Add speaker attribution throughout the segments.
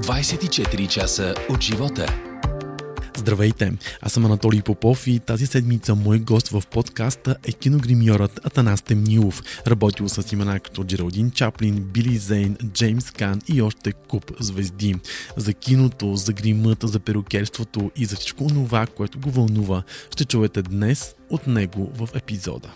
Speaker 1: 24 часа от живота.
Speaker 2: Здравейте, аз съм Анатолий Попов и тази седмица мой гост в подкаста е киногримьорът Атанас Темнилов. Работил с имена като Джералдин Чаплин, Били Зейн, Джеймс Кан и още куп звезди. За киното, за гримът, за перукерството и за всичко това, което го вълнува, ще чуете днес от него в епизода.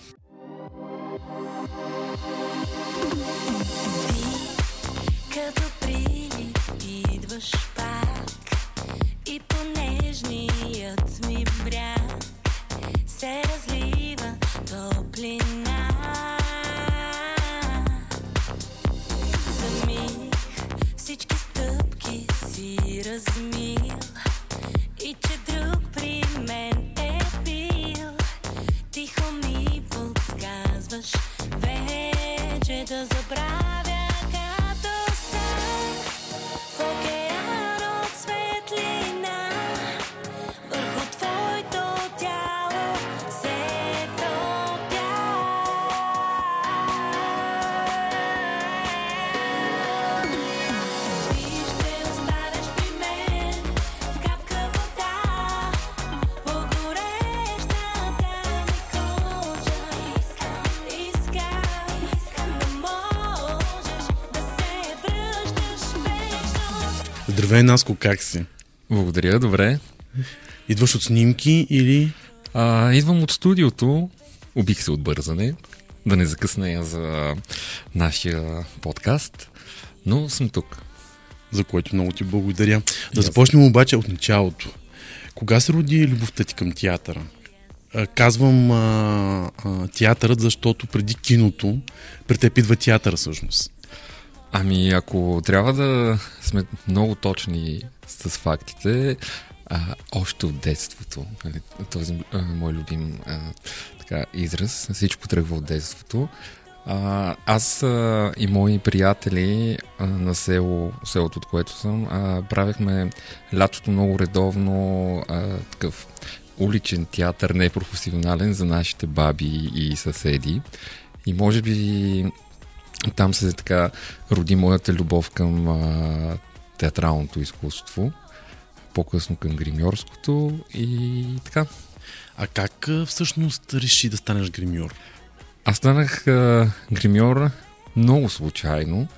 Speaker 2: Здравей, Наско, как си?
Speaker 3: Благодаря, добре.
Speaker 2: Идваш от снимки или...
Speaker 3: А, идвам от студиото. Убих се от бързане, да не закъснея за нашия подкаст, но съм тук.
Speaker 2: За което много ти благодаря. Да започнем обаче от началото. Кога се роди любовта ти към театъра? Казвам а, а, театърът, защото преди киното, при теб идва театъра всъщност.
Speaker 3: Ами, ако трябва да сме много точни с фактите, а, още от детството, нали, този а, мой любим а, така, израз, всичко тръгва от детството. А, аз а, и мои приятели а, на село, селото, от което съм, а, правихме лятото много редовно а, такъв уличен театър, не професионален за нашите баби и съседи. И може би там се така роди моята любов към а, театралното изкуство, по-късно към гримьорското и така.
Speaker 2: А как всъщност реши да станеш гримьор?
Speaker 3: Аз станах а, гримьор много случайно.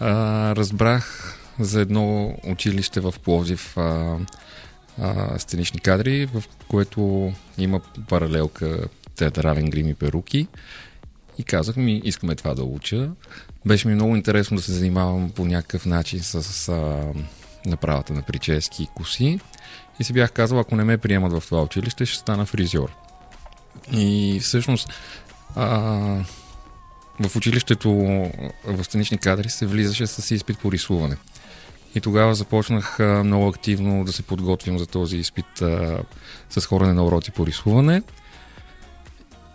Speaker 3: А, разбрах за едно училище в Пловдив а, а, сценични кадри, в което има паралелка театрален грим и перуки. И казах ми, искаме това да уча. Беше ми много интересно да се занимавам по някакъв начин с а, направата на прически и коси. И си бях казал, ако не ме приемат в това училище, ще стана фризьор. И всъщност а, в училището в сценични кадри се влизаше с изпит по рисуване. И тогава започнах много активно да се подготвим за този изпит а, с хорене на уроци по рисуване.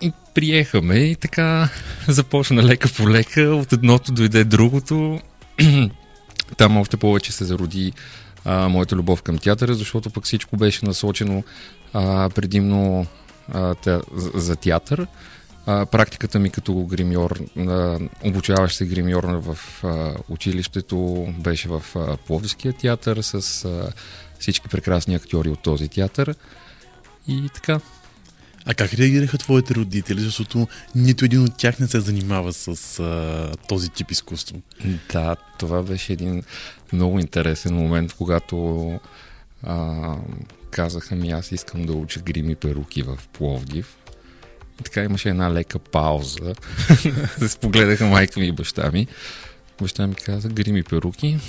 Speaker 3: И приехаме и така започна лека по лека. От едното дойде другото. Там още повече се зароди а, моята любов към театъра, защото пък всичко беше насочено а, предимно а, те, за, за театър. А, практиката ми като гримьор, а, обучаващ се гримьор в а, училището беше в а, Пловдивския театър с а, всички прекрасни актьори от този театър. И така,
Speaker 2: А как реагираха твоите родители, защото нито един от тях не се занимава с а, този тип изкуство?
Speaker 3: Да, това беше един много интересен момент, когато а, казаха ми аз искам да уча грими перуки в Пловдив. И така имаше една лека пауза. се спогледаха майка ми и баща ми. Баща ми каза, грими перуки.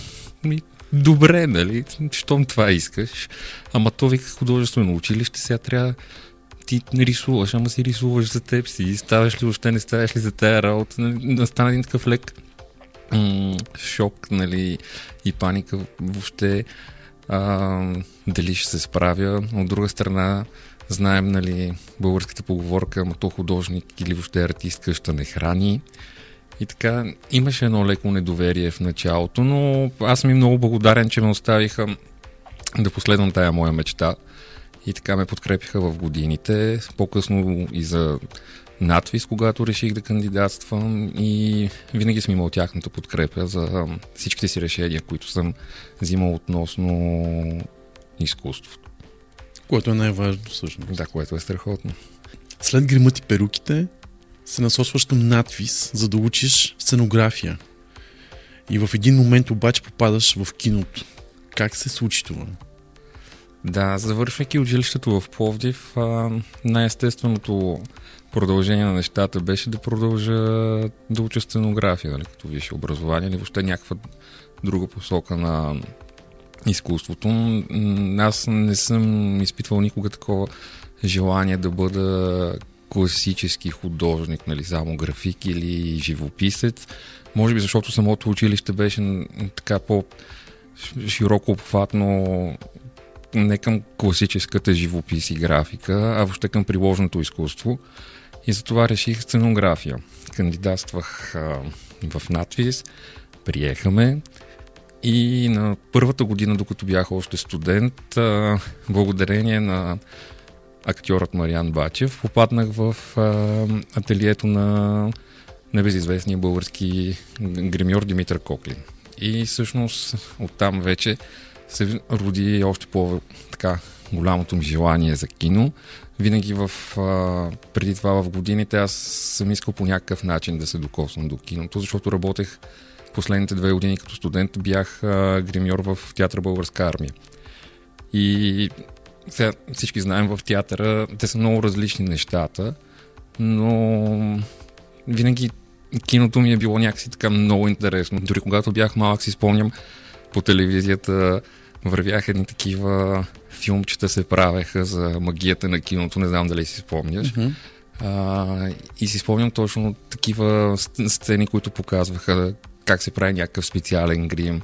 Speaker 3: Ми, добре, нали? Щом това искаш. Ама то вика художествено училище, сега трябва ти рисуваш, ама си рисуваш за теб си. Ставаш ли въобще, не ставаш ли за тая работа? Нали? Един такъв лек м- шок, нали, и паника въобще а, дали ще се справя. От друга страна, знаем, нали, българската поговорка, ама то художник или въобще артист къща не храни. И така, имаше едно леко недоверие в началото, но аз им много благодарен, че ме оставиха да последвам тая моя мечта и така ме подкрепиха в годините. По-късно и за надвис, когато реших да кандидатствам и винаги съм имал тяхната подкрепа за всичките си решения, които съм взимал относно изкуството.
Speaker 2: Което е най-важно всъщност.
Speaker 3: Да, което е страхотно.
Speaker 2: След гримът и перуките се насочваш към надвис, за да учиш сценография. И в един момент обаче попадаш в киното. Как се случи това?
Speaker 3: Да, завършвайки училището в Пловдив, най-естественото продължение на нещата беше да продължа да уча сценография, нали, като висше образование или въобще някаква друга посока на изкуството. Аз не съм изпитвал никога такова желание да бъда класически художник, нали, само график или живописец. Може би защото самото училище беше така по широко обхватно не към класическата живопис и графика, а въобще към приложното изкуство. И затова реших сценография. Кандидатствах а, в надвис, приехаме и на първата година, докато бях още студент, а, благодарение на актьорът Мариан Бачев, попаднах в а, ателието на небезизвестния български гримьор Димитър Коклин. И всъщност оттам вече се роди още по така голямото ми желание за кино. Винаги в, а, преди това в годините аз съм искал по някакъв начин да се докосвам до киното, защото работех последните две години като студент, бях а, гримьор в театър Българска армия. И сега всички знаем в театъра, те са много различни нещата, но винаги киното ми е било някакси така много интересно. Дори когато бях малък си спомням по телевизията вървяха едни такива филмчета се правеха за магията на киното, не знам дали си спомняш.
Speaker 2: Мгм.
Speaker 3: А, и си спомням точно такива сц- сцени, които показваха как се прави някакъв специален грим,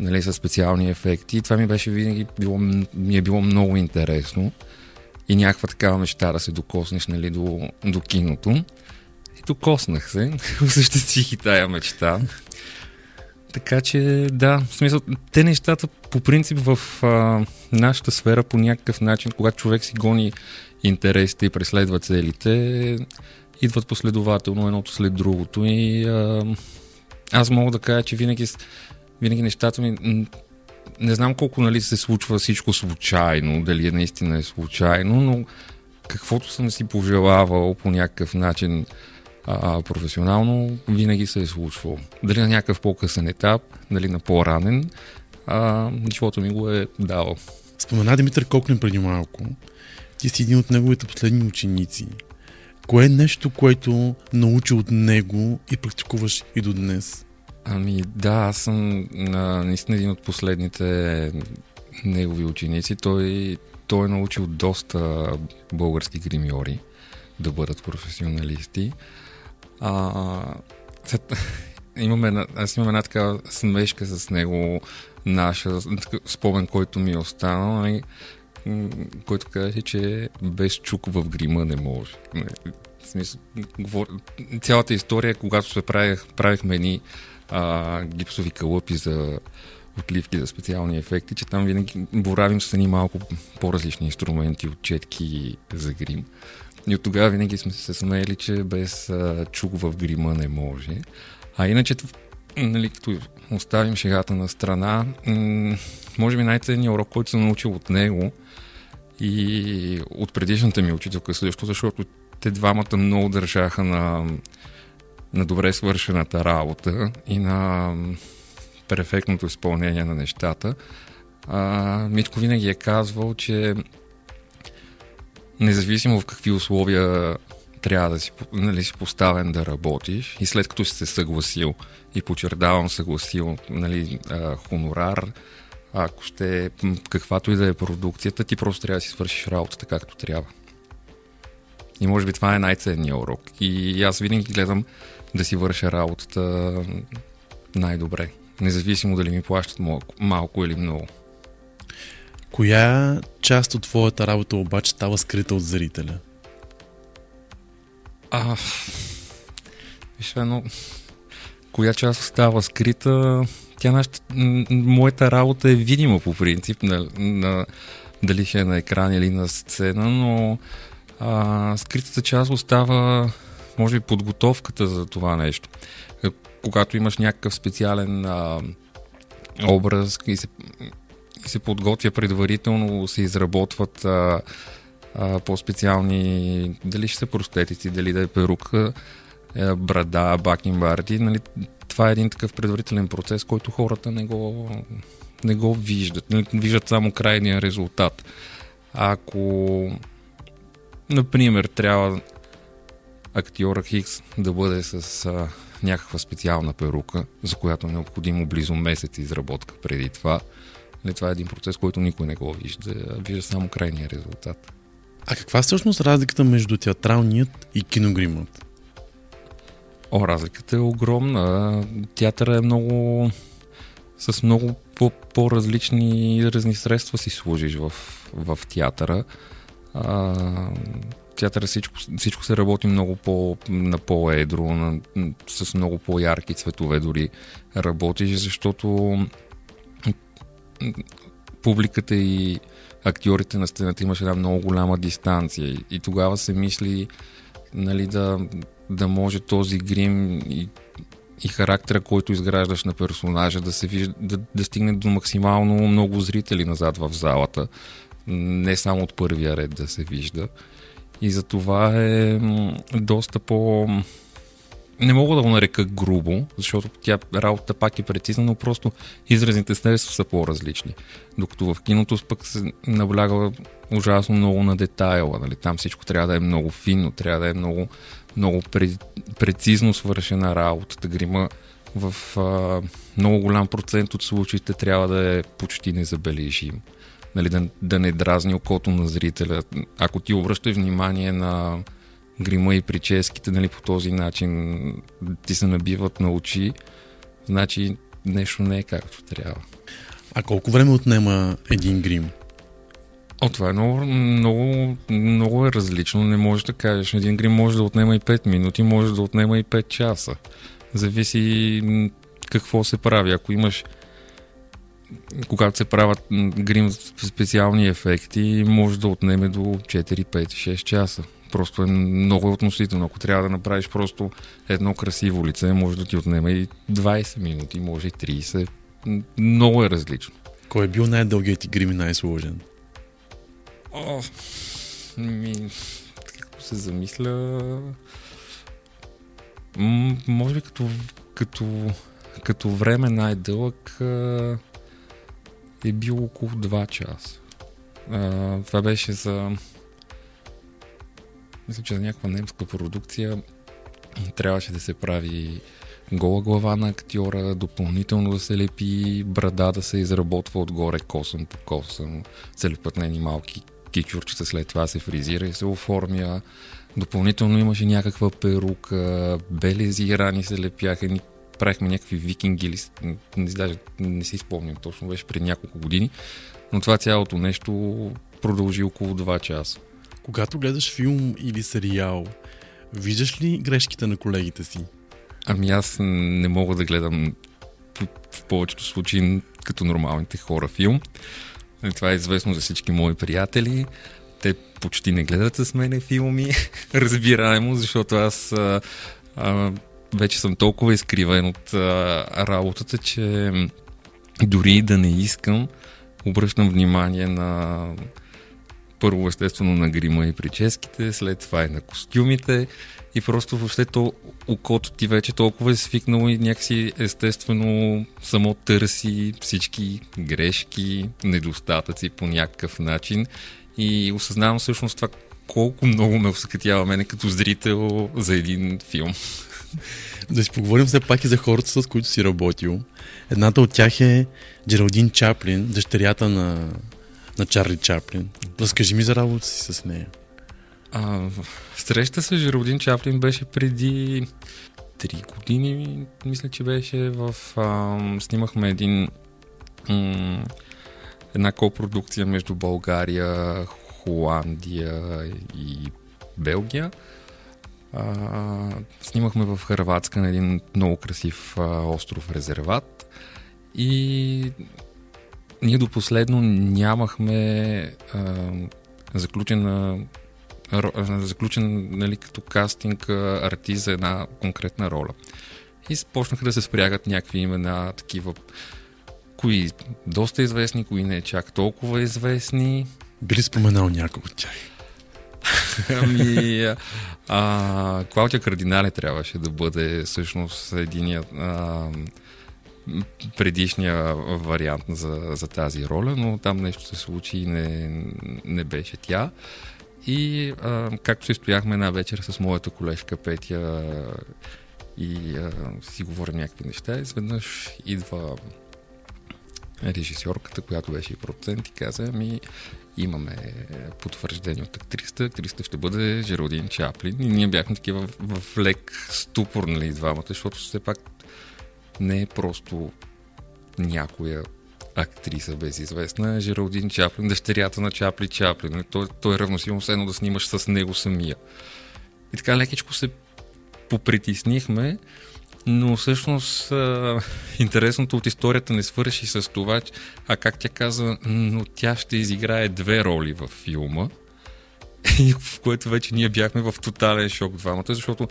Speaker 3: нали, с специални ефекти. И това ми беше винаги било, ми е било много интересно. И някаква такава мечта да се докоснеш нали, до, до киното. И докоснах се, осъществих и тая мечта. Така че, да, в смисъл, те нещата по принцип в а, нашата сфера по някакъв начин, когато човек си гони интересите и преследва целите, идват последователно едното след другото и а, аз мога да кажа, че винаги, винаги нещата ми не знам колко нали, се случва всичко случайно, дали е наистина е случайно, но каквото съм си пожелавал по някакъв начин а, професионално, винаги се е случвало. Дали на някакъв по-късен етап, дали на по-ранен, а, живота ми го е дал.
Speaker 2: Спомена Димитър Коклин преди малко. Ти си един от неговите последни ученици. Кое е нещо, което научи от него и практикуваш и до днес?
Speaker 3: Ами да, аз съм а, наистина един от последните негови ученици. Той, той е научил доста български гримьори да бъдат професионалисти. А, след- имаме, аз имам една така смешка с него, наша, спомен, който ми е останал, нали, който каже, че без чук в грима не може. Нали, цялата история, когато се правих, правихме едни а, гипсови кълъпи за отливки за специални ефекти, че там винаги боравим с едни малко по-различни инструменти от четки за грим. И от тогава винаги сме се смеяли, че без а, чук в грима не може. А иначе, нали, като оставим шегата на страна, може би най-ценният урок, който съм научил от него и от предишната ми учителка също, защото те двамата много държаха на, на добре свършената работа и на перфектното изпълнение на нещата. А, Митко винаги е казвал, че независимо в какви условия трябва да си, нали, си поставен да работиш и след като си се съгласил и подчертавам съгласил нали, а, хонорар, ако ще каквато и да е продукцията, ти просто трябва да си свършиш работата както трябва. И може би това е най-ценният урок. И аз винаги гледам да си върша работата най-добре. Независимо дали ми плащат малко или много.
Speaker 2: Коя част от твоята работа обаче става скрита от зрителя?
Speaker 3: А, виж едно, коя част остава скрита, тя нашата, моята работа е видима по принцип на, на, дали ще е на екран или на сцена, но а, скритата част остава, може би, подготовката за това нещо. Е, Когато имаш някакъв специален а, образ и се, се подготвя предварително, се изработват а, а, по-специални, дали ще са простетици, дали да е перука, е, брада, бакенбарди, нали, това е един такъв предварителен процес, който хората не го, не го виждат. Нали, виждат само крайния резултат. Ако, например, трябва актьора Хикс да бъде с а, някаква специална перука, за която е необходимо близо месец изработка преди това, нали, това е един процес, който никой не го вижда, вижда само крайния резултат.
Speaker 2: А каква всъщност разликата между театралният и киногримът?
Speaker 3: О, разликата е огромна. Театъра е много... с много по- по-различни изразни средства си служиш в, в театъра. А, театъра всичко, всичко се работи много по, на по-едро, на, с много по-ярки цветове дори работиш, защото публиката и актьорите на сцената имаш една много голяма дистанция и, и тогава се мисли нали, да, да може този грим и, и характера, който изграждаш на персонажа, да се вижда, да, да стигне до максимално много зрители назад в залата. Не само от първия ред да се вижда. И за това е доста по... Не мога да го нарека грубо, защото тя работа пак е прецизна, но просто изразните средства са по-различни. Докато в киното пък се набляга ужасно много на детайла. Нали? Там всичко трябва да е много финно, трябва да е много, много прецизно свършена работата. Грима в а, много голям процент от случаите трябва да е почти незабележим. Нали, да, да не дразни окото на зрителя. Ако ти обръщаш внимание на грима и прическите, нали, по този начин ти се набиват на очи, значи нещо не е както трябва.
Speaker 2: А колко време отнема един грим?
Speaker 3: О, това е много, много, много е различно. Не можеш да кажеш. Един грим може да отнема и 5 минути, може да отнема и 5 часа. Зависи какво се прави. Ако имаш когато се правят грим специални ефекти, може да отнеме до 4, 5, 6 часа. Просто е много относително. Ако трябва да направиш просто едно красиво лице, може да ти отнеме и 20 минути, може и 30. М, Много е различно.
Speaker 2: Кой е бил най-дългият ти грим и най-сложен?
Speaker 3: О, ми, като се замисля, м- може би като, като, като време най-дълъг е бил около 2 часа. А, това беше за мисля, че за някаква немска продукция трябваше да се прави гола глава на актьора, допълнително да се лепи брада, да се изработва отгоре косъм по косъм, целепътнени малки кичурчета, след това се фризира и се оформя. Допълнително имаше някаква перука, белези и рани се лепяха, ни правихме някакви викинги или не, даже не си спомням точно, беше преди няколко години, но това цялото нещо продължи около 2 часа.
Speaker 2: Когато гледаш филм или сериал, виждаш ли грешките на колегите си?
Speaker 3: Ами аз не мога да гледам в- повечето случаи като нормалните хора филм. Нали, Това е известно за всички мои приятели. Те почти не гледат с мене филми. Разбираемо, защото аз а, а, вече съм толкова изкривен от а, работата, че дори да не искам, обръщам внимание на първо естествено на грима и прическите, след това и на костюмите и просто въобще то окото ти вече толкова е свикнало и някакси естествено само търси всички грешки, недостатъци по някакъв начин и осъзнавам всъщност това колко много ме усъкътява мене като зрител за един филм.
Speaker 2: Да си поговорим все пак и за хората, с които си работил. Едната от тях е Джералдин Чаплин, дъщерята на, на Чарли Чаплин. Разкажи ми за работа си с нея.
Speaker 3: А, среща с Жеродин Чаплин беше преди три години, мисля, че беше в... А, снимахме един... М- една копродукция между България, Холандия и Белгия. А, снимахме в Хрватска на един много красив а, остров резерват и ние до последно нямахме а, заключена заключен нали, като кастинг артист за една конкретна роля. И започнаха да се спрягат някакви имена, такива, кои доста известни, кои не чак толкова известни.
Speaker 2: Би ли споменал някой от тях?
Speaker 3: Ами, а, Клаудия Кардинале трябваше да бъде всъщност единият а, предишния вариант за, за тази роля, но там нещо се случи и не, не беше тя. И а, както се стояхме една вечер с моята колежка Петя и а, си говорим някакви неща, изведнъж идва режисьорката, която беше и продуцент и каза, ами имаме потвърждение от актрисата. Актрисата ще бъде Жеродин Чаплин. И ние бяхме такива в, в лек ступор, нали, двамата, защото все пак не е просто някоя актриса безизвестна. Жералдин Чаплин, дъщерята на Чапли Чаплин. Нали, Той, той е равносилно едно да снимаш с него самия. И така лекичко се попритеснихме, но всъщност интересното от историята не свърши с това, а как тя каза, но тя ще изиграе две роли в филма. И в което вече ние бяхме в тотален шок двамата, защото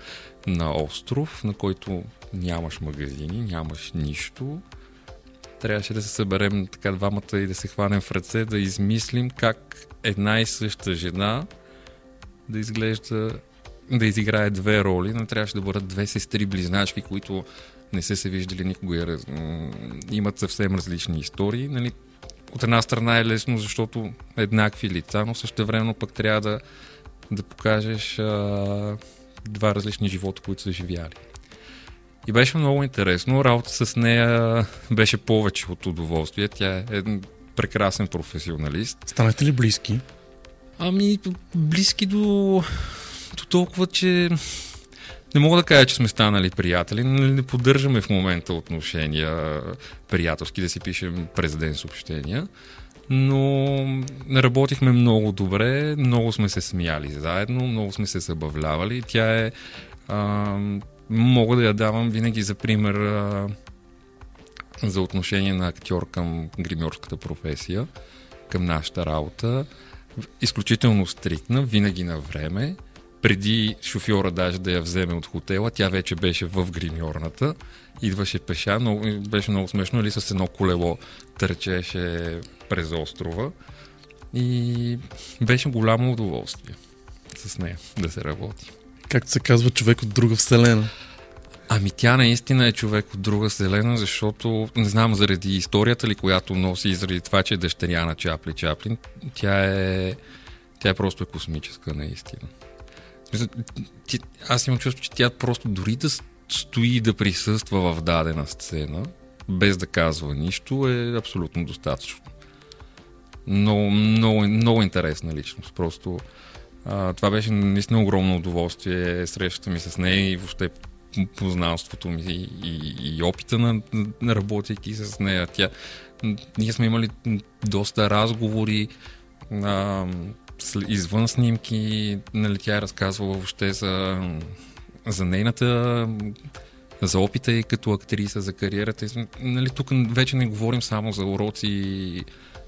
Speaker 3: на остров, на който нямаш магазини, нямаш нищо, трябваше да се съберем така двамата и да се хванем в ръце, да измислим как една и съща жена да изглежда, да изиграе две роли, но трябваше да бъдат две сестри близначки, които не са се виждали никога имат съвсем различни истории. Нали? От една страна е лесно, защото еднакви лица, но също времено пък трябва да, да покажеш а, два различни живота, които са живяли. И беше много интересно. Работа с нея беше повече от удоволствие. Тя е един прекрасен професионалист.
Speaker 2: Станахте ли близки?
Speaker 3: Ами, близки до, до толкова, че не мога да кажа, че сме станали приятели. Не, не поддържаме в момента отношения приятелски, да си пишем през ден съобщения. Но работихме много добре, много сме се смяли заедно, много сме се забавлявали. Тя е... А, мога да я давам винаги за пример а, за отношение на актьор към гримьорската професия, към нашата работа изключително стриктна, винаги на време. Преди шофьора даже да я вземе от хотела, тя вече беше в гримьорната. Идваше пеша, много, беше много смешно, или с едно колело търчеше през острова. И беше голямо удоволствие с нея да се работи.
Speaker 2: Както се казва, човек от друга вселена.
Speaker 3: Ами тя наистина е човек от друга вселена, защото не знам заради историята ли, която носи и заради това, че е дъщеря на Чапли Чаплин, тя е, тя е просто е космическа наистина. Аз имам чувство, че тя просто дори да стои и да присъства в дадена сцена, без да казва нищо, е абсолютно достатъчно. Много, много, много интересна личност. Просто а, това беше наистина огромно удоволствие, срещата ми с нея и въобще познанството ми и, и, и опита на, на работейки с нея. Тя, ние сме имали доста разговори а, извън снимки. Нали, тя е разказвала въобще за, за нейната за опита и като актриса, за кариерата. Нали, тук вече не говорим само за уроци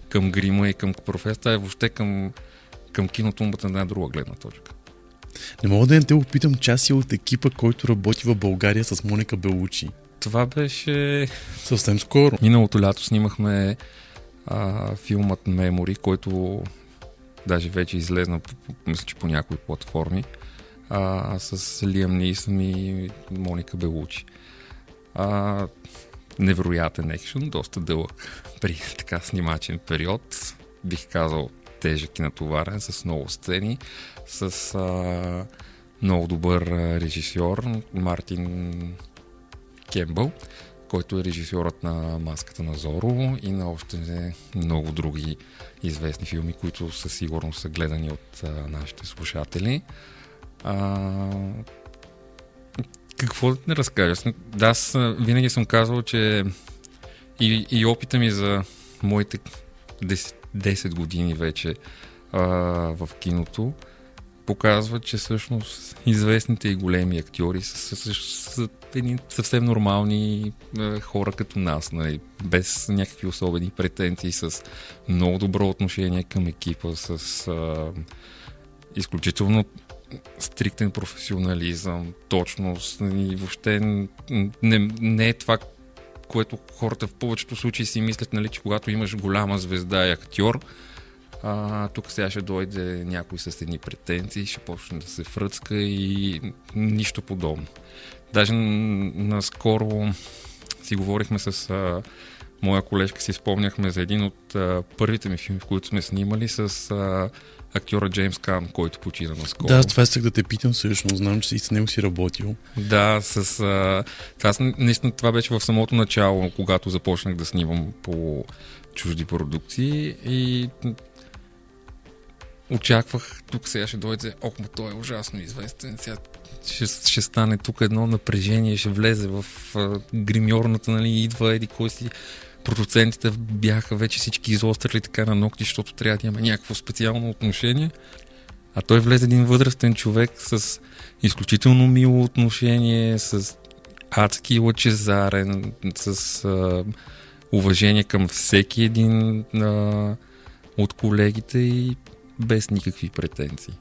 Speaker 3: към грима и към професията, а въобще към, към кинотумбата на една друга гледна точка.
Speaker 2: Не мога да не те опитам, че аз си от екипа, който работи в България с Моника Белучи.
Speaker 3: Това беше
Speaker 2: Съвсем скоро.
Speaker 3: Миналото лято снимахме а, филмът Memory, който даже вече излезна, мисля, че по някои платформи, а, с Лиам Нисън и Моника Белучи. А, невероятен екшен, доста дълъг при така снимачен период. Бих казал тежък и натоварен, с много сцени, с а, много добър режисьор Мартин Кембъл който е режисьорът на Маската на Зоро и на още много други известни филми, които със сигурност са гледани от а, нашите слушатели. А, какво да не разкажа? Аз- Да, аз винаги съм казвал, че и, и опита ми за моите 10, 10 години вече а, в киното показва, че всъщност известните и големи актьори са, са, са, са едни съвсем нормални е, хора като нас, нали, без някакви особени претенции, с много добро отношение към екипа, с а, изключително стриктен професионализъм, точност и въобще не, не е това, което хората в повечето случаи си мислят, нали, че когато имаш голяма звезда и актьор, а, тук сега ще дойде някой с едни претенции, ще почне да се фръцка и нищо подобно. Даже наскоро си говорихме с а, моя колежка, си спомняхме за един от а, първите ми филми, в които сме снимали с а, актьора Джеймс Кан, който почина наскоро.
Speaker 2: Да, това исках да те питам всъщност. Знам, че си с него си работил.
Speaker 3: Да, с. А, това, наистина това беше в самото начало, когато започнах да снимам по чужди продукции и очаквах, тук сега ще дойде, ох, ма той е ужасно известен, сега ще, ще стане тук едно напрежение, ще влезе в а, гримьорната, нали, идва еди кой си. Продуцентите бяха вече всички изострили така на ногти, защото трябва да има някакво специално отношение. А той влезе един възрастен човек с изключително мило отношение, с адски лъчезарен, с а, уважение към всеки един а, от колегите и без никакви претенции.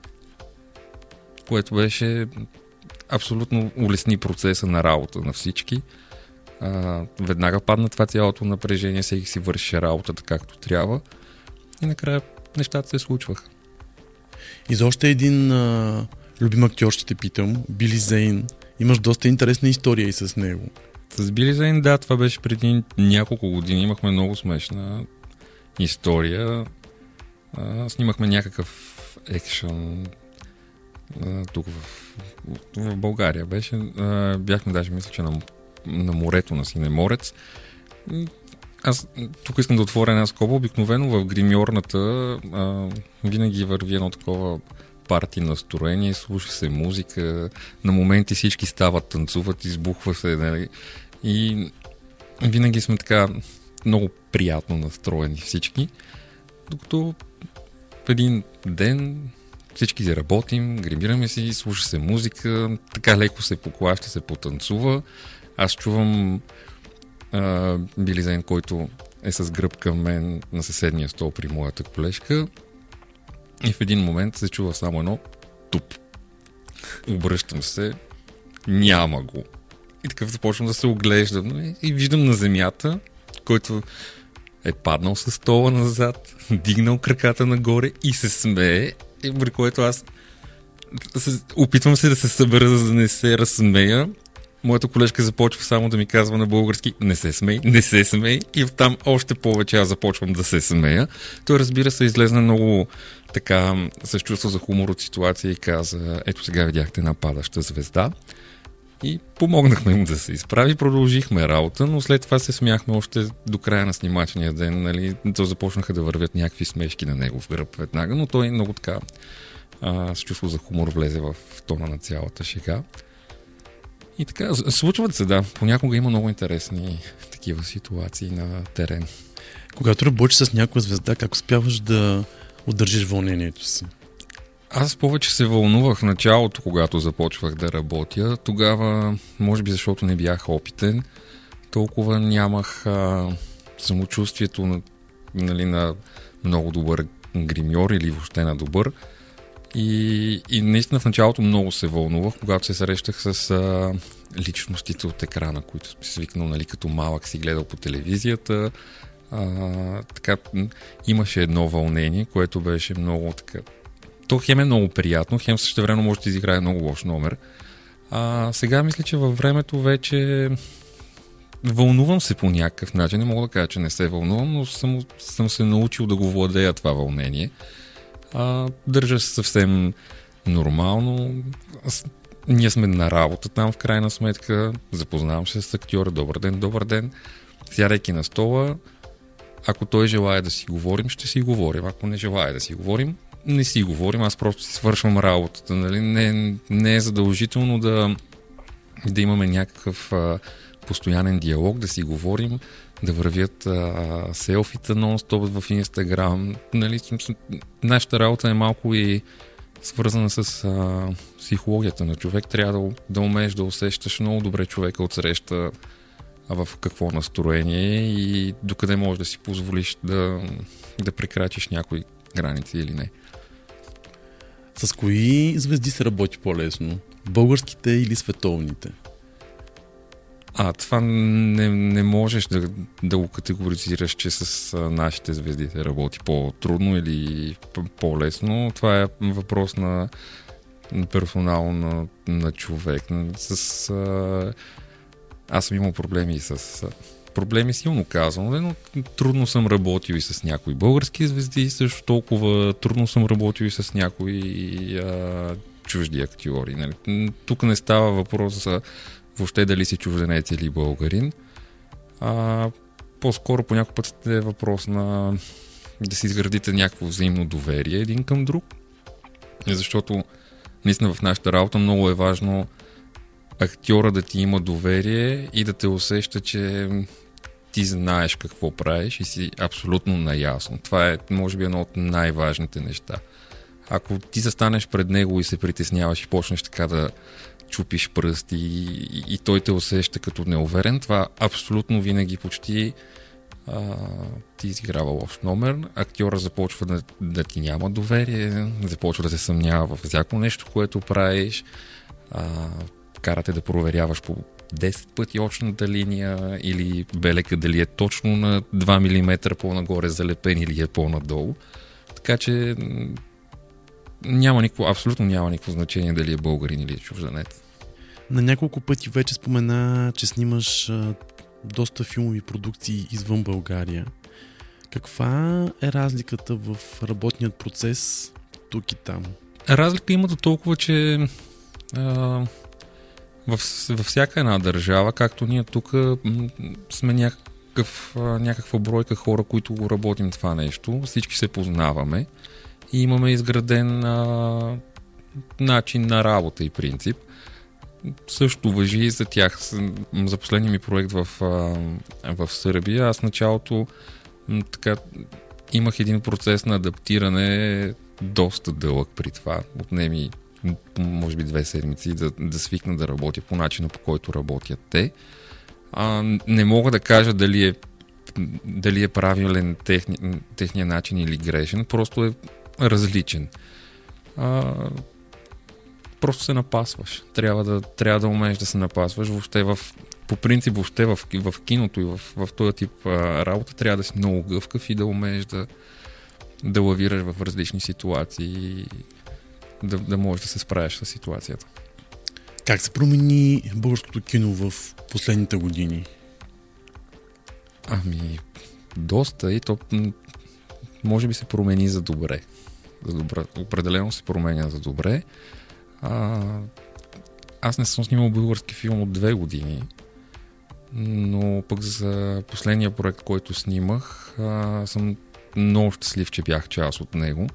Speaker 3: Което беше абсолютно улесни процеса на работа на всички. А, веднага падна това цялото напрежение, всеки си върши работата както трябва и накрая нещата се случваха.
Speaker 2: И за още един а, любим актьор ще те питам. Били Зейн. Имаш доста интересна история и с него.
Speaker 3: С Били Зейн, да, това беше преди няколко години. Имахме много смешна история. Снимахме някакъв екшън тук в, в България беше. А, бяхме даже, мисля, че на, на морето на Синеморец. Аз тук искам да отворя една скоба. Обикновено в гримьорната а, винаги върви едно такова парти настроение, слуша се музика, на моменти всички стават, танцуват, избухва се, нали? И винаги сме така много приятно настроени всички, докато в един ден всички си гримираме си, слуша се музика, така леко се поклаща, се потанцува. Аз чувам а, Билизен, който е с гръб към мен на съседния стол при моята колежка и в един момент се чува само едно туп. Обръщам се, няма го. И така започвам да се оглеждам и виждам на земята, който е паднал с стола назад, дигнал краката нагоре и се смее, при което аз опитвам се да се събера, за да не се разсмея. Моята колежка започва само да ми казва на български не се смей, не се смей и там още повече аз започвам да се смея. Той разбира се излезна много така с чувство за хумор от ситуация и каза ето сега видяхте една падаща звезда. И помогнахме му да се изправи, продължихме работа, но след това се смяхме още до края на снимачния ден. Нали? То започнаха да вървят някакви смешки на него в гръб веднага, но той много така а, с чувство за хумор влезе в тона на цялата шега. И така, случват се, да. Понякога има много интересни такива ситуации на терен.
Speaker 2: Когато работиш с някоя звезда, как успяваш да удържиш вълнението си?
Speaker 3: Аз повече се вълнувах в началото, когато започвах да работя. Тогава, може би защото не бях опитен, толкова нямах а, самочувствието на, нали, на много добър гримьор или въобще на добър. И, и наистина в началото много се вълнувах, когато се срещах с а, личностите от екрана, които съм свикнал, нали, като малък си гледал по телевизията. А, така, имаше едно вълнение, което беше много така то хем е много приятно, хем също време може да изиграе много лош номер. А, сега мисля, че във времето вече вълнувам се по някакъв начин. Не мога да кажа, че не се вълнувам, но съм, съм се научил да го владея това вълнение. А, държа се съвсем нормално. Ние сме на работа там в крайна сметка. Запознавам се с актьора. Добър ден, добър ден. Сядайки на стола, ако той желая да си говорим, ще си говорим. Ако не желая да си говорим, не си говорим. Аз просто си свършвам работата. Нали? Не, не е задължително да, да имаме някакъв а, постоянен диалог, да си говорим, да вървят а, селфита нон-стоп в Инстаграм. Нали? Нашата работа е малко и свързана с а, психологията на човек. Трябва да, да умееш да усещаш много добре човека от среща в какво настроение и докъде можеш да си позволиш да, да прекрачиш някои граници или не.
Speaker 2: С кои звезди се работи по-лесно? Българските или световните?
Speaker 3: А, това не, не можеш да, да го категоризираш, че с нашите звезди се работи по-трудно или по-лесно. Това е въпрос на, на персонал на, на човек. С, а, аз съм имал проблеми с... А, проблеми силно казано, но трудно съм работил и с някои български звезди, също толкова трудно съм работил и с някои а, чужди актьори. Нали? Тук не става въпрос за въобще дали си чужденец или българин. А, по-скоро по някой път е въпрос на да си изградите някакво взаимно доверие един към друг. Защото наистина в нашата работа много е важно актьора да ти има доверие и да те усеща, че ти знаеш какво правиш и си абсолютно наясно. Това е, може би, едно от най-важните неща. Ако ти застанеш пред него и се притесняваш и почнеш така да чупиш пръсти и, и той те усеща като неуверен, това абсолютно винаги почти а, ти изиграва лош номер. Актьора започва да, да ти няма доверие, започва да се съмнява в всяко нещо, което правиш. А, карате да проверяваш по 10 пъти очната линия или белека дали е точно на 2 мм по-нагоре залепен или е по-надолу. Така че няма никакво, абсолютно няма никакво значение дали е българин или е чужденец.
Speaker 2: На няколко пъти вече спомена, че снимаш доста филмови продукции извън България. Каква е разликата в работният процес тук и там?
Speaker 3: Разлика има до толкова, че а, във, всяка една държава, както ние тук сме някакъв, някаква бройка хора, които работим това нещо, всички се познаваме и имаме изграден а, начин на работа и принцип. Също въжи и за тях. За последния ми проект в, а, в Сърбия, аз началото така, имах един процес на адаптиране доста дълъг при това. Отнеми може би две седмици да, да свикна да работя по начина по който работят те. А, не мога да кажа дали е, дали е правилен техни, техния начин или грешен, просто е различен. А, просто се напасваш. Трябва да, трябва да умееш да се напасваш. Въобще в, по принцип, въобще в, в киното и в, в този тип а, работа трябва да си много гъвкав и да умееш да, да лавираш в различни ситуации да, да можеш да се справяш с ситуацията.
Speaker 2: Как се промени българското кино в последните години?
Speaker 3: Ами, доста и то може би се промени за добре. За добре. Определено се променя за добре. А, аз не съм снимал български филм от две години, но пък за последния проект, който снимах, а, съм много щастлив, че бях част от него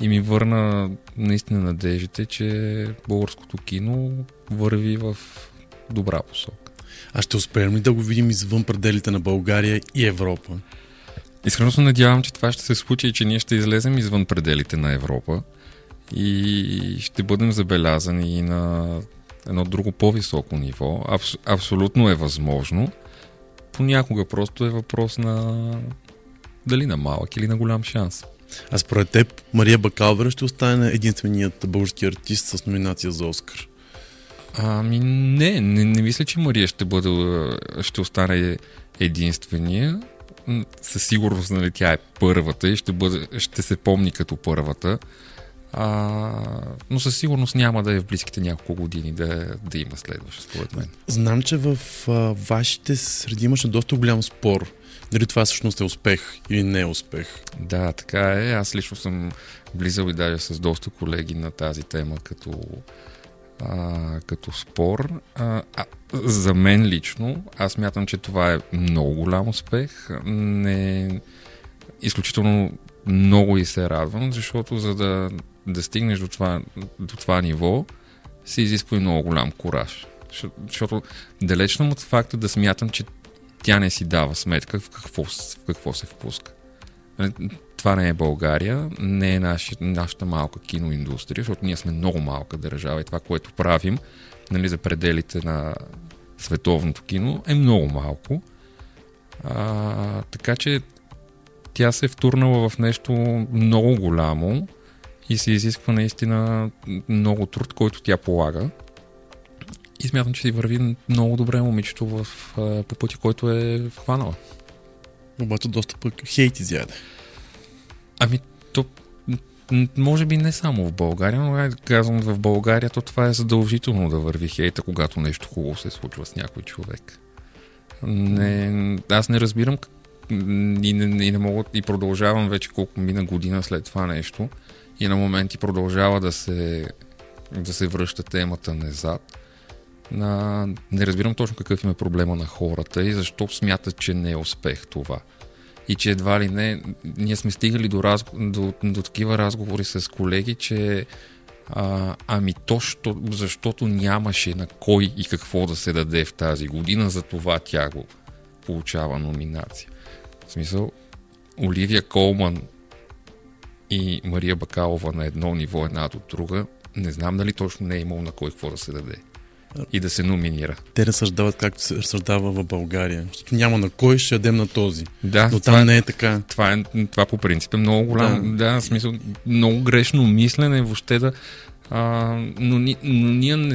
Speaker 3: и ми върна наистина надеждите, че българското кино върви в добра посока.
Speaker 2: А ще успеем ли да го видим извън пределите на България и Европа?
Speaker 3: Искрено се надявам, че това ще се случи и че ние ще излезем извън пределите на Европа и ще бъдем забелязани и на едно друго по-високо ниво. Абс, абсолютно е възможно. Понякога просто е въпрос на дали на малък или на голям шанс.
Speaker 2: А според теб Мария Бакалвера ще остане единственият български артист с номинация за Оскар.
Speaker 3: Ами не, не, не мисля, че Мария ще бъде, ще остане единствения. Със сигурност, нали, тя е първата и ще, бъде, ще се помни като първата. А, но със сигурност няма да е в близките няколко години да, да има следваща, според мен.
Speaker 2: Знам, че в а, вашите среди имаше доста голям спор. Дали това всъщност е успех или не е успех.
Speaker 3: Да, така е. Аз лично съм влизал и даже с доста колеги на тази тема като, а, като спор. А, а, за мен лично, аз мятам, че това е много голям успех. Не, изключително много и се радвам, защото за да, да стигнеш до това, до това ниво, се изисква и много голям. Защо- Защото далеч съм от факта да смятам, че тя не си дава сметка в какво, в какво се впуска. Нали, това не е България, не е наши, нашата малка киноиндустрия, защото ние сме много малка държава и това, което правим нали, за пределите на световното кино е много малко. А, така че тя се е втурнала в нещо много голямо и се изисква наистина много труд, който тя полага. И смятам, че си върви много добре момичето в, по пътя, който е хванала.
Speaker 2: Обаче доста пък хейт изяде.
Speaker 3: Ами, то, може би не само в България, но казвам в България, то това е задължително да върви хейта, когато нещо хубаво се случва с някой човек. Не, аз не разбирам и не, и не мога и продължавам вече колко мина година след това нещо и на моменти продължава да се, да се връща темата назад. На, не разбирам точно какъв им е проблема на хората и защо смятат, че не е успех това и че едва ли не, ние сме стигали до, разго... до, до такива разговори с колеги, че а, ами точно защото нямаше на кой и какво да се даде в тази година, за това тя го получава номинация. В смисъл, Оливия Колман и Мария Бакалова на едно ниво, една до друга, не знам дали точно не е имал на кой какво да се даде и да се номинира.
Speaker 2: Те разсъждават както се разсъждава в България. Защото няма на кой, ще ядем на този.
Speaker 3: Да,
Speaker 2: Но
Speaker 3: това
Speaker 2: там
Speaker 3: е-
Speaker 2: не е така.
Speaker 3: Това, е, това по принцип е много голям. Да, да смисъл, много грешно мислене въобще да. А, но, ни, но ние не.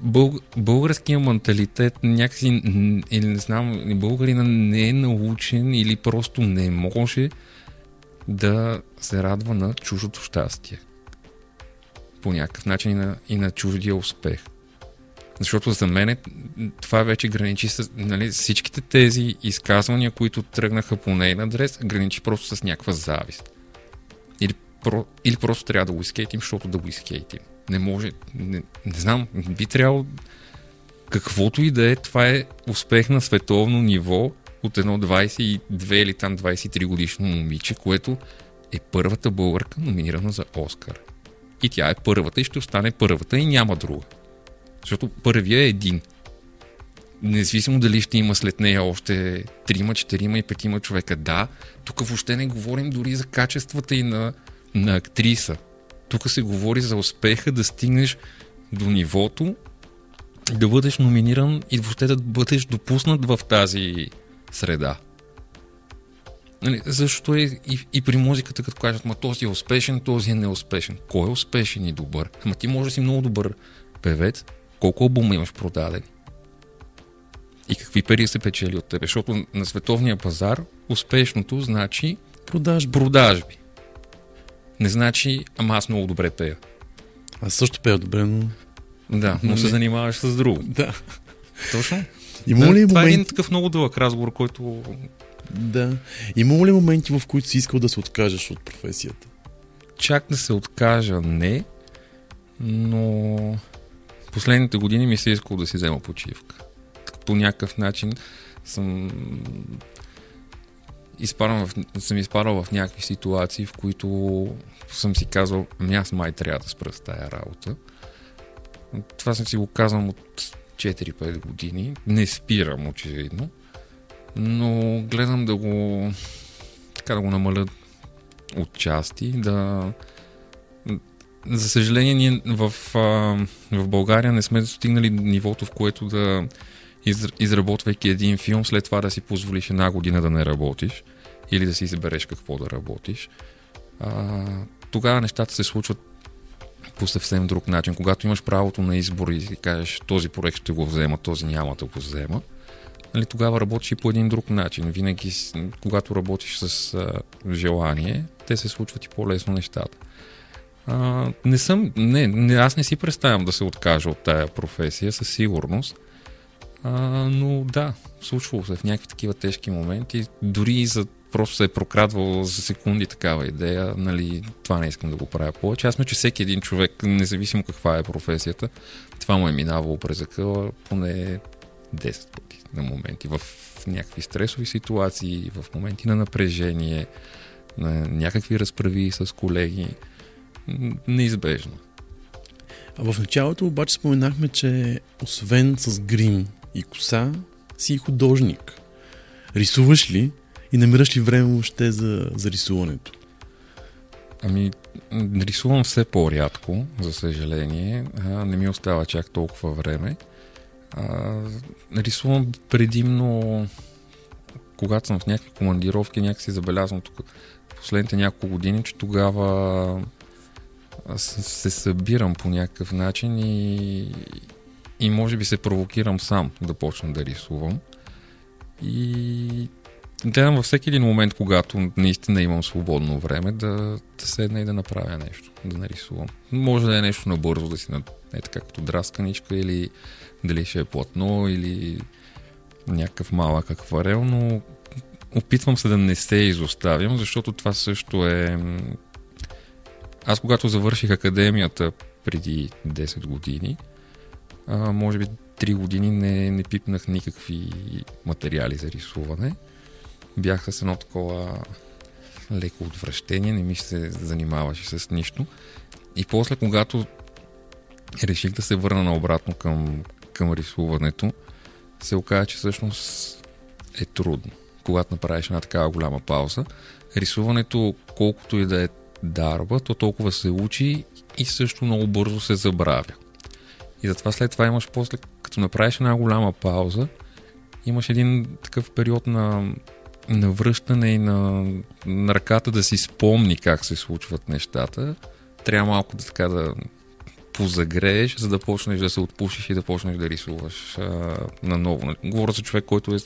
Speaker 3: Бълг, българския менталитет някакси, или не знам, българина не е научен или просто не може да се радва на чуждото щастие. По някакъв начин и на, и на чуждия успех. Защото за мен това вече граничи с нали, всичките тези изказвания, които тръгнаха по нейн адрес, граничи просто с някаква завист. Или, про, или просто трябва да го изхейтим, защото да го изхейтим. Не може, не, не знам, би трябвало каквото и да е, това е успех на световно ниво от едно 22 или там 23 годишно момиче, което е първата българка номинирана за Оскар. И тя е първата и ще остане първата и няма друга. Защото първия е един. Независимо дали ще има след нея още трима, четирима и петима човека. Да, тук въобще не говорим дори за качествата и на, на актриса. Тук се говори за успеха да стигнеш до нивото, да бъдеш номиниран и въобще да бъдеш допуснат в тази среда. Нали, защо е и, и при музиката, като кажат, ма този е успешен, този е неуспешен. Кой е успешен и добър? Ама ти може да си много добър певец, колко албума имаш продадени? И какви пари се печели от тебе? Защото на световния пазар успешното значи
Speaker 2: Продажби.
Speaker 3: продажби. Не значи, ама аз много добре пея.
Speaker 2: Аз също пея добре, но...
Speaker 3: Да, но се занимаваш с друго.
Speaker 2: Да.
Speaker 3: Точно.
Speaker 2: Има
Speaker 3: да,
Speaker 2: ли
Speaker 3: това е един такъв много дълъг разговор, който
Speaker 2: Да. Има ли моменти, в които си искал да се откажеш от професията?
Speaker 3: чак да се откажа не, но последните години ми се е искало да си взема почивка. По някакъв начин съм изпадам в, съм изпадал в някакви ситуации, в които съм си казал, ами аз май трябва да спра с тая работа. Това съм си го казвам от 4-5 години. Не спирам, очевидно. Но гледам да го така да го намаля от да за съжаление, ние в, в България не сме достигнали нивото, в което да из, изработвайки един филм, след това да си позволиш една година да не работиш или да си избереш какво да работиш. А, тогава нещата се случват по съвсем друг начин. Когато имаш правото на избор и си кажеш този проект ще го взема, този няма да го взема, нали, тогава работиш и по един друг начин. Винаги, когато работиш с а, желание, те се случват и по-лесно нещата. А, не съм, не, не, аз не си представям да се откажа от тая професия, със сигурност. А, но да, случвало се в някакви такива тежки моменти. Дори за просто се е прокрадвало за секунди такава идея, нали, това не искам да го правя повече. Аз мисля, че всеки един човек, независимо каква е професията, това му е минавало през акъла поне 10 пъти на моменти. В някакви стресови ситуации, в моменти на напрежение, на някакви разправи с колеги. Неизбежно.
Speaker 2: А в началото обаче споменахме, че освен с грим и коса, си и художник. Рисуваш ли? И намираш ли време въобще за, за рисуването?
Speaker 3: Ами, рисувам все по-рядко, за съжаление. А, не ми остава чак толкова време. А, рисувам предимно, когато съм в някакви командировки, някакси забелязвам тук последните няколко години, че тогава а, с- се събирам по някакъв начин и, и може би се провокирам сам да почна да рисувам. И гледам във всеки един момент, когато наистина имам свободно време, да, да седна и да направя нещо, да нарисувам. Може да е нещо набързо, да си на, е така като драсканичка или дали ще е платно или някакъв малък акварел, но опитвам се да не се изоставям, защото това също е... Аз когато завърших академията преди 10 години, а, може би 3 години не, не пипнах никакви материали за рисуване. Бях с едно такова леко отвращение, не ми се занимаваше с нищо. И после, когато реших да се върна наобратно към, към рисуването, се оказа, че всъщност е трудно. Когато направиш една такава голяма пауза, рисуването, колкото и да е дарба, то толкова се учи и също много бързо се забравя. И затова след това имаш после, като направиш една голяма пауза, имаш един такъв период на, на връщане и на, на ръката да си спомни как се случват нещата. Трябва малко да така да позагрееш, за да почнеш да се отпушиш и да почнеш да рисуваш а, наново. Говоря за човек, който е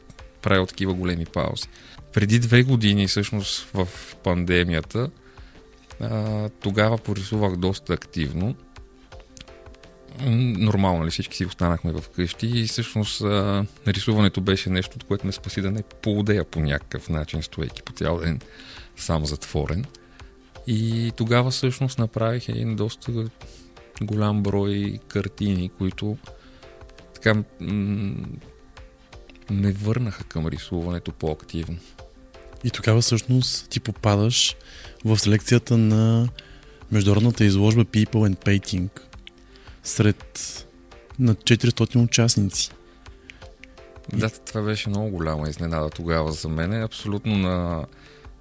Speaker 3: правил такива големи паузи. Преди две години, всъщност в пандемията, а, тогава порисувах доста активно. Нормално, нали? Всички си останахме в къщи и всъщност а, рисуването беше нещо, от което ме спаси да не поудея по някакъв начин, стоейки по цял ден сам затворен. И тогава всъщност направих един доста голям брой картини, които така м- ме върнаха към рисуването по-активно.
Speaker 2: И тогава всъщност ти попадаш в селекцията на международната изложба People and Painting сред на 400 участници.
Speaker 3: Да, това беше много голяма изненада тогава за мен. Абсолютно на,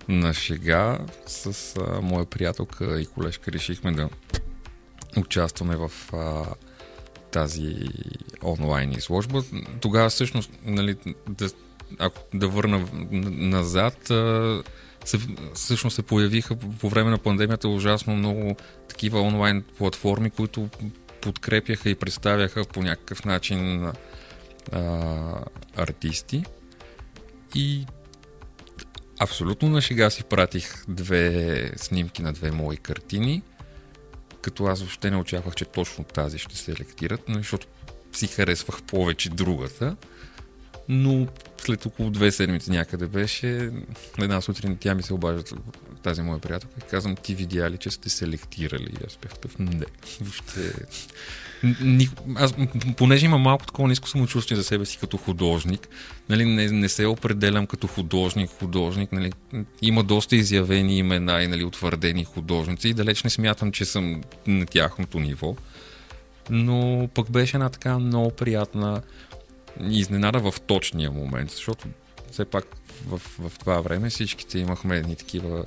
Speaker 3: на шега с а, моя приятелка и колежка решихме да участваме в а, тази онлайн изложба. Тогава всъщност, нали, да, ако да върна назад, се, всъщност се появиха по време на пандемията ужасно много такива онлайн платформи, които подкрепяха и представяха по някакъв начин а, артисти. И абсолютно на шега си пратих две снимки на две мои картини, като аз въобще не очаквах, че точно тази ще се селектират, но защото си харесвах повече другата. Но след около две седмици някъде беше, една сутрин тя ми се обажда, тази моя приятелка, и казвам, ти видя ли, че сте селектирали? И аз бях такъв, не, въобще ни, аз, понеже имам малко такова ниско самочувствие за себе си като художник, нали, не, не се определям като художник, художник, нали, има доста изявени имена и нали, утвърдени художници и далеч не смятам, че съм на тяхното ниво. Но пък беше една така много приятна изненада в точния момент, защото все пак в, в това време всичките имахме едни такива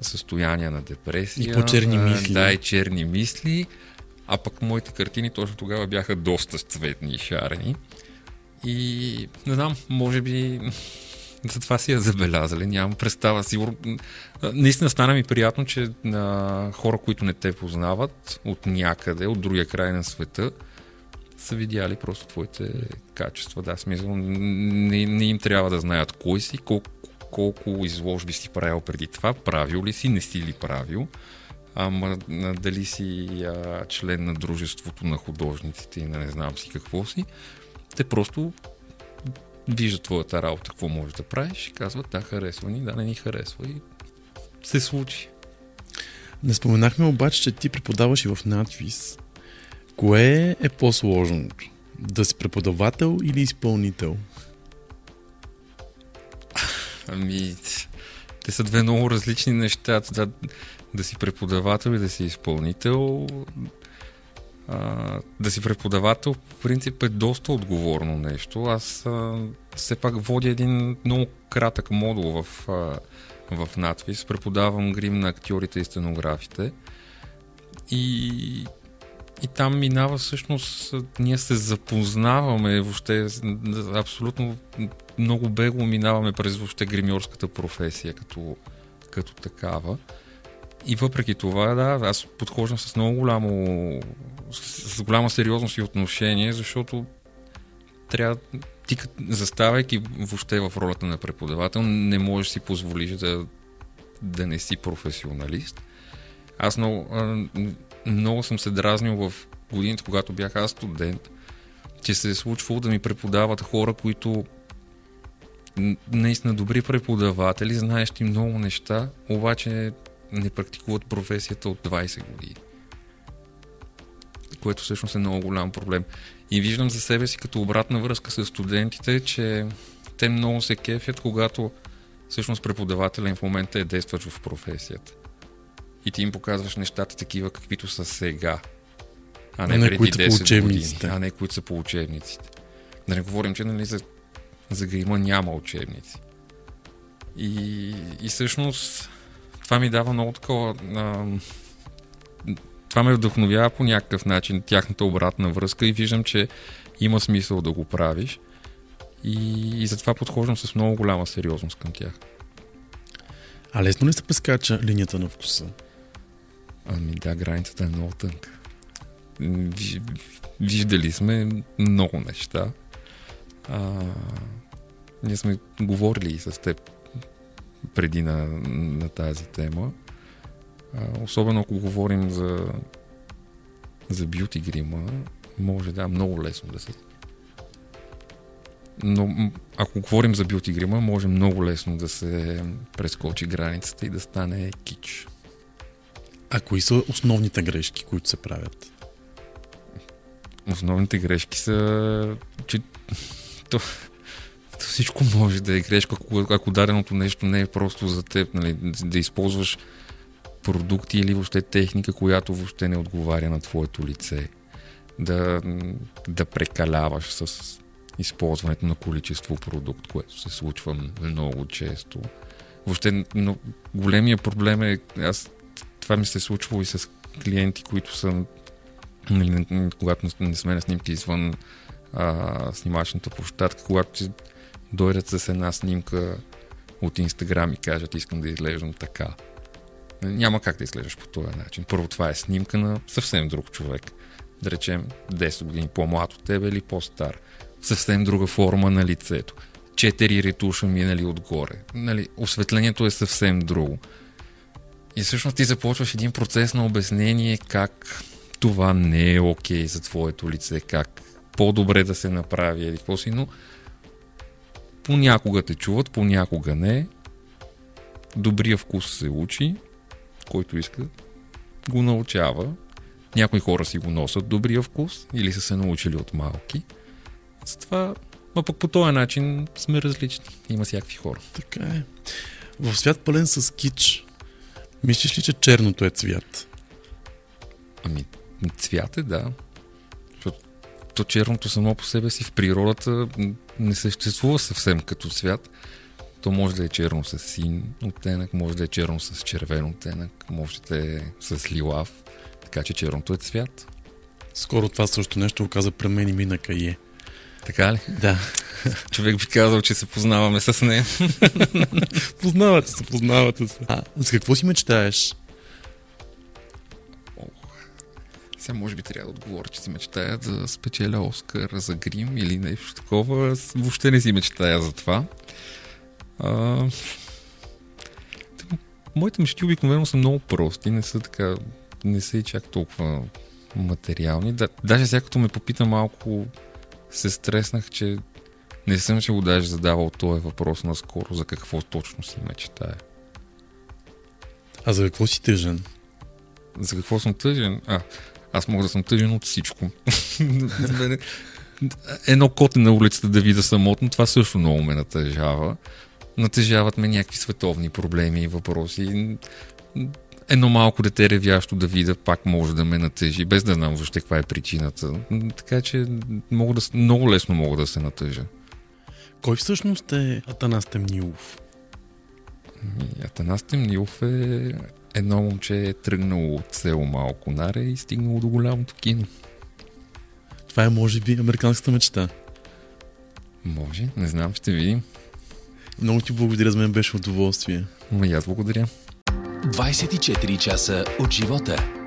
Speaker 3: състояния на депресия.
Speaker 2: И по-черни мисли.
Speaker 3: Да, и черни мисли. А пък моите картини точно тогава бяха доста цветни и шарени. И не знам, може би затова си я забелязали, нямам представа. Сигурно. Наистина стана ми приятно, че а, хора, които не те познават от някъде, от другия край на света, са видяли просто твоите качества. Да, смисъл, не, не им трябва да знаят кой си, колко, колко изложби си правил преди това, правил ли си, не си ли правил, ама дали си а, член на дружеството на художниците и на не знам си какво си. Те просто виждат твоята работа, какво можеш да правиш и казват да, харесва ни, да, не ни харесва и се случи.
Speaker 2: Не споменахме обаче, че ти преподаваш и в надвис. Кое е по-сложното? Да си преподавател или изпълнител?
Speaker 3: Ами, те са две много различни неща. Да, да си преподавател и да си изпълнител. а, да си преподавател, в принцип е доста отговорно нещо. Аз а, все пак водя един много кратък модул в, а, в надвис. Преподавам грим на актьорите и стенографите. И, и там минава всъщност, ние се запознаваме въобще, абсолютно много бегло минаваме през въобще гримьорската професия като, като такава. И въпреки това, да, аз подхождам с много голямо, с, с голяма сериозност и отношение, защото трябва, ти заставайки въобще в ролята на преподавател, не можеш си позволиш да, да не си професионалист. Аз много, много съм се дразнил в годините, когато бях аз студент, че се е случвало да ми преподават хора, които наистина добри преподаватели, знаещи много неща, обаче не практикуват професията от 20 години. Което всъщност е много голям проблем. И виждам за себе си като обратна връзка с студентите, че те много се кефят, когато всъщност преподавателя им в момента е действащ в професията. И ти им показваш нещата такива, каквито са сега. А не,
Speaker 2: А не
Speaker 3: преди
Speaker 2: които са по
Speaker 3: 10
Speaker 2: учебниците.
Speaker 3: години. А не които са по учебниците. Да не говорим, че нали, за, за грима няма учебници. И, и всъщност това ми дава много такова... А, това ме вдъхновява по някакъв начин, тяхната обратна връзка и виждам, че има смисъл да го правиш. И, и затова подхождам с много голяма сериозност към тях.
Speaker 2: А лесно ли се прескача линията на вкуса?
Speaker 3: Ами да, границата е много тънка. Виждали сме много неща. А, ние сме говорили и с теб преди на, на тази тема. А, особено ако говорим за, за бюти грима, може да, много лесно да се. Но ако говорим за бюти грима, може много лесно да се прескочи границата и да стане кич.
Speaker 2: А кои са основните грешки, които се правят?
Speaker 3: Основните грешки са, че то, то всичко може да е грешка, ако, ако даденото нещо не е просто за теб, нали, да използваш продукти или въобще техника, която въобще не отговаря на твоето лице. Да, да прекаляваш с използването на количество продукт, което се случва много често. Въобще, но големия проблем е, аз, това ми се е случвало и с клиенти, които са нали, когато не- сме на снимки извън а, снимачната площадка, когато ти дойдат с една снимка от Инстаграм и кажат искам да изглеждам така. Няма как да изглеждаш по този начин. Първо това е снимка на съвсем друг човек. Да речем 10 години по-млад от тебе или по-стар. Съвсем друга форма на лицето. Четири ретуша минали отгоре. Нали, осветлението е съвсем друго. И всъщност ти започваш един процес на обяснение как това не е окей за твоето лице, как по-добре да се направи или какво си, но понякога те чуват, понякога не. Добрия вкус се учи, който иска, го научава. Някои хора си го носят добрия вкус или са се научили от малки. Затова, но пък по този начин сме различни. Има всякакви хора.
Speaker 2: Така е. В свят пълен с кич, мислиш ли, че черното е цвят?
Speaker 3: Ами, цвят е, да. Защото то черното само по себе си в природата не съществува съвсем като цвят. То може да е черно с син оттенък, може да е черно с червен оттенък, може да е с лилав. Така че черното е цвят.
Speaker 2: Скоро това също нещо оказа при мен и ми на кае.
Speaker 3: Така ли?
Speaker 2: Да.
Speaker 3: Човек би казал, че се познаваме с нея.
Speaker 2: Познавате се, познавате се. А, за какво си мечтаеш?
Speaker 3: Сега може би трябва да отговоря, че си мечтая да спечеля Оскар за грим или нещо такова. Въобще не си мечтая за това. А, моите мечти обикновено са много прости, не са така, не са и чак толкова материални. Да, даже сега като ме попита малко, се стреснах, че не съм си го даже задавал този въпрос наскоро, за какво точно си мечтая.
Speaker 2: А за какво си тъжен?
Speaker 3: За какво съм тъжен? А, аз мога да съм тъжен от всичко. Едно коте на улицата да видя самотно, това също много ме натъжава. Натъжават ме някакви световни проблеми и въпроси. едно малко дете ревящо да видя, пак може да ме натъжи, без да знам въобще каква е причината. Така че мога да, много лесно мога да се натъжа.
Speaker 2: Кой всъщност е Атанас Темнилов?
Speaker 3: И Атанас Темнилов е едно момче е тръгнало от село Малко Наре и стигнало до голямото кино.
Speaker 2: Това е, може би, американската мечта.
Speaker 3: Може, не знам, ще видим.
Speaker 2: Много ти благодаря, за мен беше удоволствие.
Speaker 3: Но и аз благодаря.
Speaker 1: 24 часа от живота.